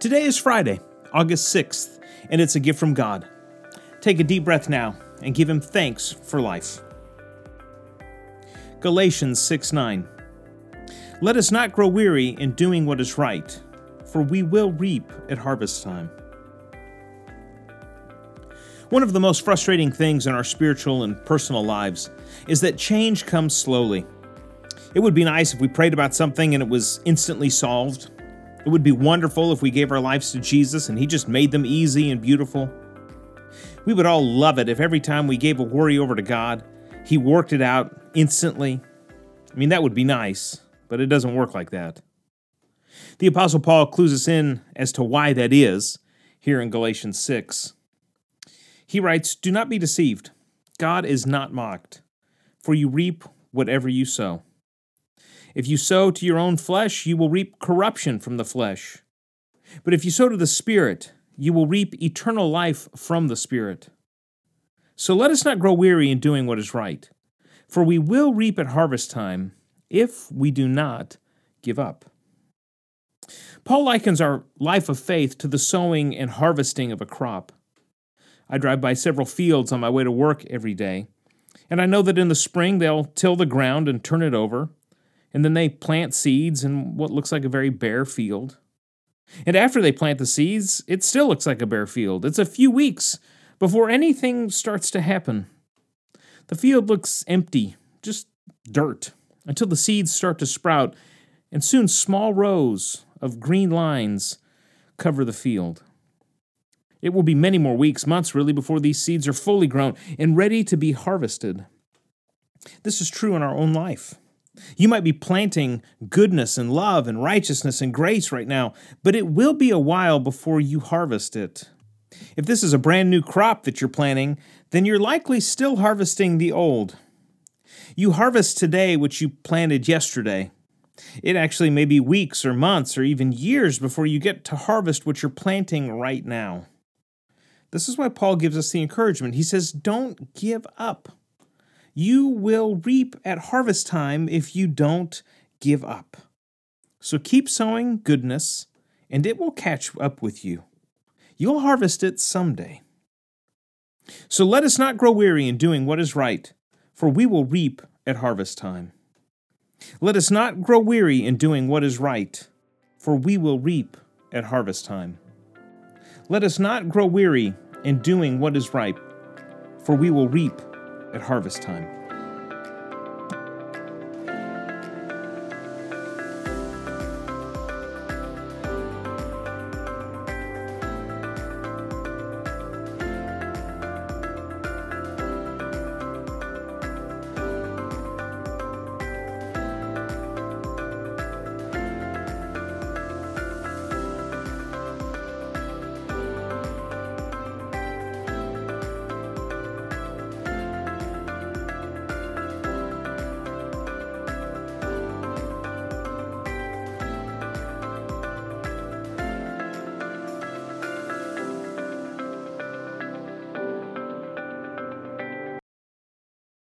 Today is Friday, August 6th, and it's a gift from God. Take a deep breath now and give Him thanks for life. Galatians 6 9. Let us not grow weary in doing what is right, for we will reap at harvest time. One of the most frustrating things in our spiritual and personal lives is that change comes slowly. It would be nice if we prayed about something and it was instantly solved. It would be wonderful if we gave our lives to Jesus and He just made them easy and beautiful. We would all love it if every time we gave a worry over to God, He worked it out instantly. I mean, that would be nice, but it doesn't work like that. The Apostle Paul clues us in as to why that is here in Galatians 6. He writes, Do not be deceived. God is not mocked, for you reap whatever you sow. If you sow to your own flesh, you will reap corruption from the flesh. But if you sow to the Spirit, you will reap eternal life from the Spirit. So let us not grow weary in doing what is right, for we will reap at harvest time if we do not give up. Paul likens our life of faith to the sowing and harvesting of a crop. I drive by several fields on my way to work every day, and I know that in the spring they'll till the ground and turn it over, and then they plant seeds in what looks like a very bare field. And after they plant the seeds, it still looks like a bare field. It's a few weeks before anything starts to happen. The field looks empty, just dirt, until the seeds start to sprout, and soon small rows of green lines cover the field. It will be many more weeks, months really, before these seeds are fully grown and ready to be harvested. This is true in our own life. You might be planting goodness and love and righteousness and grace right now, but it will be a while before you harvest it. If this is a brand new crop that you're planting, then you're likely still harvesting the old. You harvest today what you planted yesterday. It actually may be weeks or months or even years before you get to harvest what you're planting right now. This is why Paul gives us the encouragement. He says, Don't give up. You will reap at harvest time if you don't give up. So keep sowing goodness, and it will catch up with you. You'll harvest it someday. So let us not grow weary in doing what is right, for we will reap at harvest time. Let us not grow weary in doing what is right, for we will reap at harvest time. Let us not grow weary in doing what is right, for we will reap at harvest time.